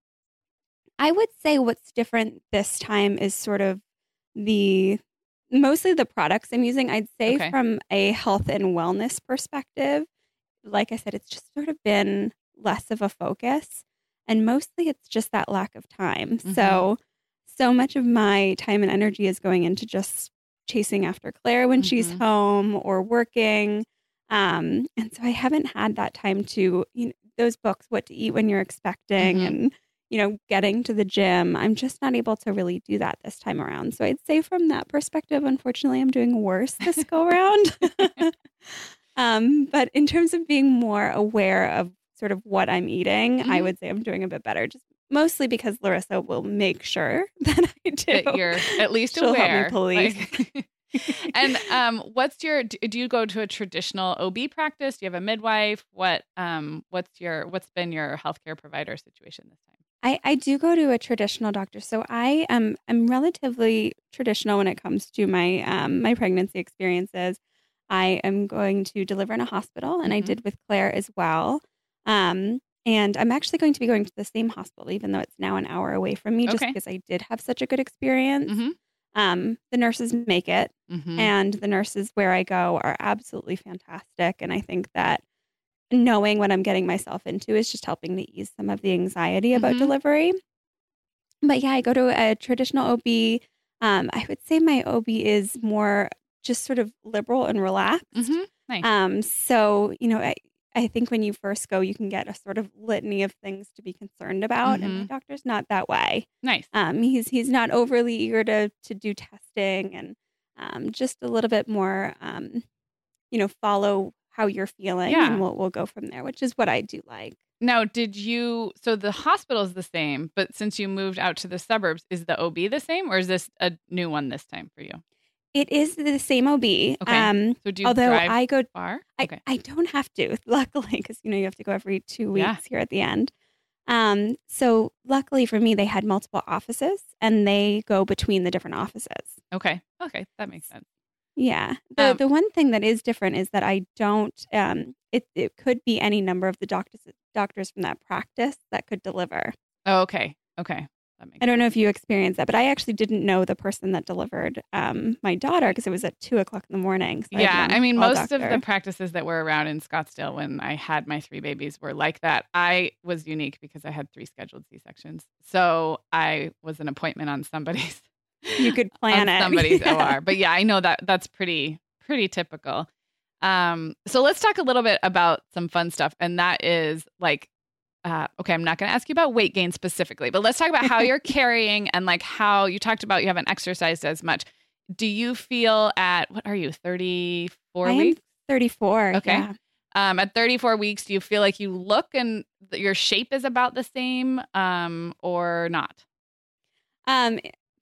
I would say what's different this time is sort of the mostly the products I'm using. I'd say okay. from a health and wellness perspective, like I said, it's just sort of been less of a focus. And mostly it's just that lack of time. Mm-hmm. So, so much of my time and energy is going into just chasing after Claire when mm-hmm. she's home or working. Um, and so I haven't had that time to, you know, those books, What to Eat When You're Expecting mm-hmm. and you know, getting to the gym. I'm just not able to really do that this time around. So I'd say from that perspective, unfortunately, I'm doing worse this go around. um, but in terms of being more aware of sort of what I'm eating, mm-hmm. I would say I'm doing a bit better. Just mostly because Larissa will make sure that I do. That you're at least She'll aware. Help me police. Like, and um, what's your? Do you go to a traditional OB practice? Do you have a midwife? What um, what's your? What's been your healthcare provider situation this time? I, I do go to a traditional doctor, so I am I'm relatively traditional when it comes to my um, my pregnancy experiences. I am going to deliver in a hospital, and mm-hmm. I did with Claire as well. Um, and I'm actually going to be going to the same hospital, even though it's now an hour away from me, just okay. because I did have such a good experience. Mm-hmm. Um, the nurses make it, mm-hmm. and the nurses where I go are absolutely fantastic. And I think that knowing what I'm getting myself into is just helping to ease some of the anxiety about mm-hmm. delivery. But yeah, I go to a traditional OB. Um, I would say my OB is more just sort of liberal and relaxed. Mm-hmm. Nice. Um, so, you know, I, I think when you first go, you can get a sort of litany of things to be concerned about, mm-hmm. and my mm-hmm. doctor's not that way. Nice. Um, he's he's not overly eager to to do testing, and um, just a little bit more, um, you know, follow how you're feeling yeah. and we'll, we'll go from there, which is what I do like. Now, did you, so the hospital is the same, but since you moved out to the suburbs, is the OB the same or is this a new one this time for you? It is the same OB. Okay. Um, so do you although I go far? Okay. I, I don't have to, luckily, because you know you have to go every two weeks yeah. here at the end. Um, so luckily for me, they had multiple offices and they go between the different offices. Okay. Okay. That makes sense. Yeah. The um, the one thing that is different is that I don't um it it could be any number of the doctors doctors from that practice that could deliver. Oh, okay. Okay. That makes I don't know if you experienced that, but I actually didn't know the person that delivered um, my daughter because it was at two o'clock in the morning. So yeah, I, I mean, most doctor. of the practices that were around in Scottsdale when I had my three babies were like that. I was unique because I had three scheduled C sections, so I was an appointment on somebody's you could plan it somebody's yeah. OR. But yeah, I know that that's pretty pretty typical. Um, so let's talk a little bit about some fun stuff, and that is like, uh, okay, I'm not going to ask you about weight gain specifically, but let's talk about how you're carrying and like how you talked about you haven't exercised as much. Do you feel at what are you 34 I weeks? 34. Okay. Yeah. Um, at 34 weeks, do you feel like you look and your shape is about the same um, or not? Um,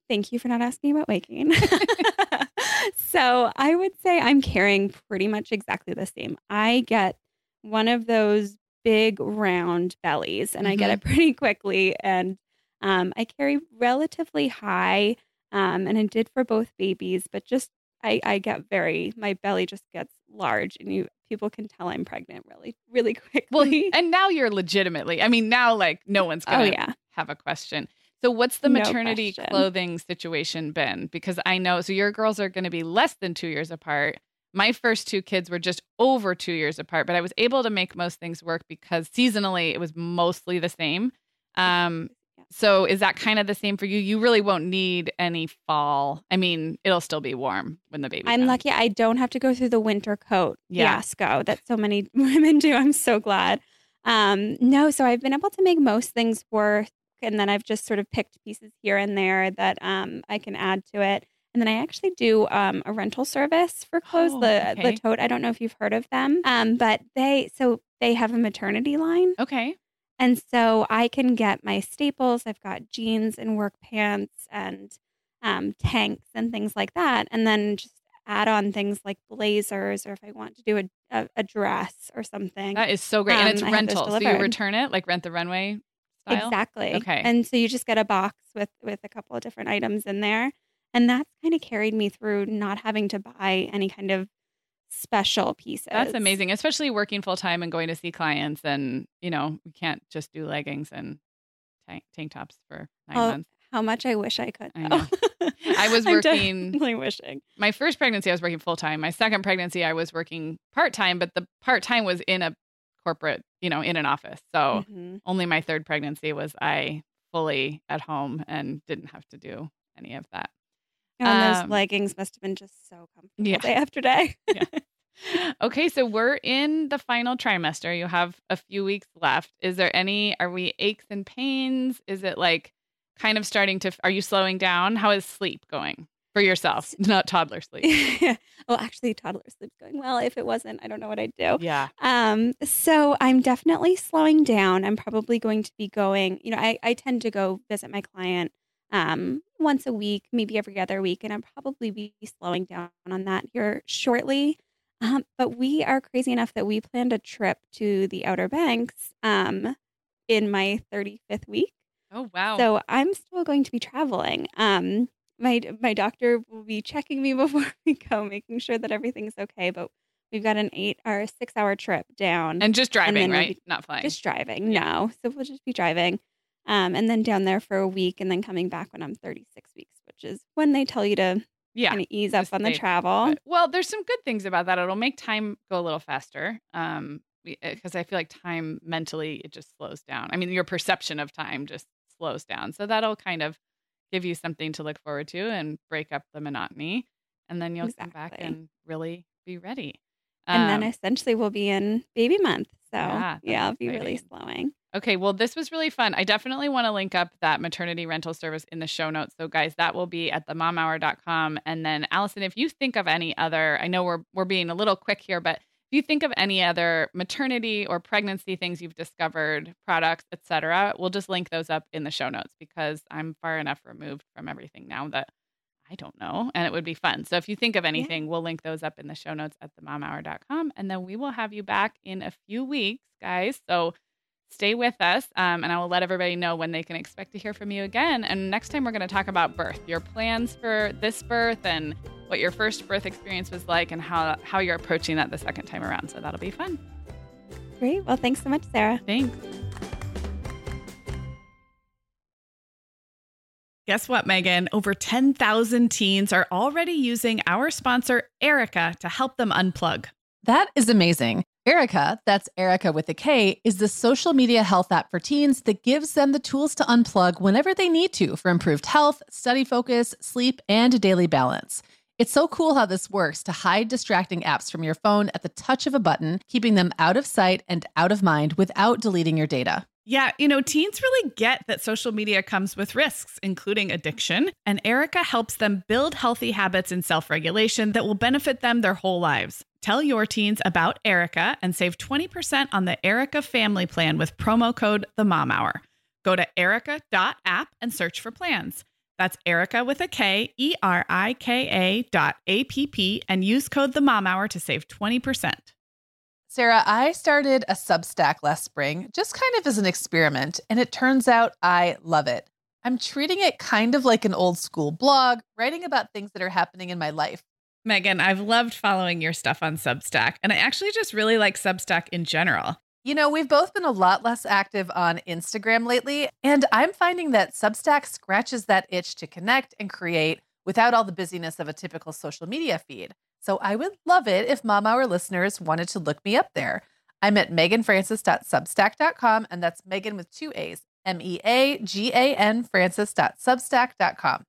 thank you for not asking about waking. so I would say I'm carrying pretty much exactly the same. I get one of those big round bellies and mm-hmm. I get mm-hmm. it pretty quickly. And um, I carry relatively high. Um, and I did for both babies, but just I, I get very, my belly just gets large and you people can tell I'm pregnant really, really quickly. Well, and now you're legitimately, I mean, now like no one's going to oh, yeah. have a question. So what's the maternity clothing situation been? Because I know, so your girls are going to be less than two years apart. My first two kids were just over two years apart, but I was able to make most things work because seasonally it was mostly the same. Um, so is that kind of the same for you? You really won't need any fall. I mean, it'll still be warm when the baby. I'm comes. lucky I don't have to go through the winter coat yeah. fiasco that so many women do. I'm so glad. Um, no, so I've been able to make most things work, and then I've just sort of picked pieces here and there that um, I can add to it. And then I actually do um, a rental service for clothes, oh, the okay. LeTote. I don't know if you've heard of them, um, but they so they have a maternity line. Okay. And so I can get my staples. I've got jeans and work pants and um, tanks and things like that. And then just add on things like blazers or if I want to do a, a, a dress or something. That is so great. And it's um, rental. So you return it like rent the runway style? Exactly. Okay. And so you just get a box with with a couple of different items in there. And that's kind of carried me through not having to buy any kind of special pieces. That's amazing, especially working full time and going to see clients. And, you know, we can't just do leggings and tank, tank tops for nine oh, months. How much I wish I could. I, know. I was working. definitely wishing. My first pregnancy, I was working full time. My second pregnancy, I was working part time, but the part time was in a corporate, you know, in an office. So mm-hmm. only my third pregnancy was I fully at home and didn't have to do any of that. Oh, and um, those leggings must have been just so comfortable yeah. day after day. yeah. Okay, so we're in the final trimester. You have a few weeks left. Is there any, are we aches and pains? Is it like kind of starting to, are you slowing down? How is sleep going for yourself, not toddler sleep? yeah. Well, actually, toddler sleep's going well. If it wasn't, I don't know what I'd do. Yeah. Um, so I'm definitely slowing down. I'm probably going to be going, you know, I, I tend to go visit my client um, once a week, maybe every other week, and I'll probably be slowing down on that here shortly. Um, but we are crazy enough that we planned a trip to the Outer Banks um, in my 35th week. Oh wow! So I'm still going to be traveling. Um, my my doctor will be checking me before we go, making sure that everything's okay. But we've got an eight or six hour trip down, and just driving, and right? We'll Not flying. Just driving. No, so we'll just be driving um, and then down there for a week and then coming back when I'm 36 weeks, which is when they tell you to yeah, kind of ease up on the travel. Well, there's some good things about that. It'll make time go a little faster. Um, because eh, I feel like time mentally it just slows down. I mean, your perception of time just slows down. So that'll kind of give you something to look forward to and break up the monotony. And then you'll exactly. come back and really be ready. Um, and then um, essentially we'll be in baby month. So yeah, yeah I'll be exciting. really slowing. Okay, well, this was really fun. I definitely want to link up that maternity rental service in the show notes. So, guys, that will be at themomhour.com. And then, Alison, if you think of any other, I know we're we're being a little quick here, but if you think of any other maternity or pregnancy things you've discovered, products, etc., we'll just link those up in the show notes because I'm far enough removed from everything now that I don't know, and it would be fun. So, if you think of anything, yeah. we'll link those up in the show notes at themomhour.com, and then we will have you back in a few weeks, guys. So stay with us um, and I will let everybody know when they can expect to hear from you again. And next time, we're going to talk about birth, your plans for this birth, and what your first birth experience was like, and how, how you're approaching that the second time around. So that'll be fun. Great. Well, thanks so much, Sarah. Thanks. Guess what, Meagan? Over 10,000 teens are already using our sponsor, Erika, to help them unplug. That is amazing. Erika, that's Erika with a K, is the social media health app for teens that gives them the tools to unplug whenever they need to for improved health, study focus, sleep, and daily balance. It's so cool how this works to hide distracting apps from your phone at the touch of a button, keeping them out of sight and out of mind without deleting your data. Yeah, you know, teens really get that social media comes with risks, including addiction, and Erika helps them build healthy habits and self regulation that will benefit them their whole lives. Tell your teens about Erika and save 20% on the Erika family plan with promo code The Mom Hour. Go to erika.app and search for plans. That's Erika with a K, E R I K A dot A P P, and use code The Mom Hour to save 20%. Sarah, I started a Substack last spring, just kind of as an experiment, and it turns out I love it. I'm treating it kind of like an old school blog, writing about things that are happening in my life. Meagan, I've loved following your stuff on Substack, and I actually just really like Substack in general. You know, we've both been a lot less active on Instagram lately, and I'm finding that Substack scratches that itch to connect and create without all the busyness of a typical social media feed. So I would love it if Mom Hour listeners wanted to look me up there. I'm at meaganfrancis.substack.com, and that's Meagan with two A's, M E A G A N Francis.substack.com.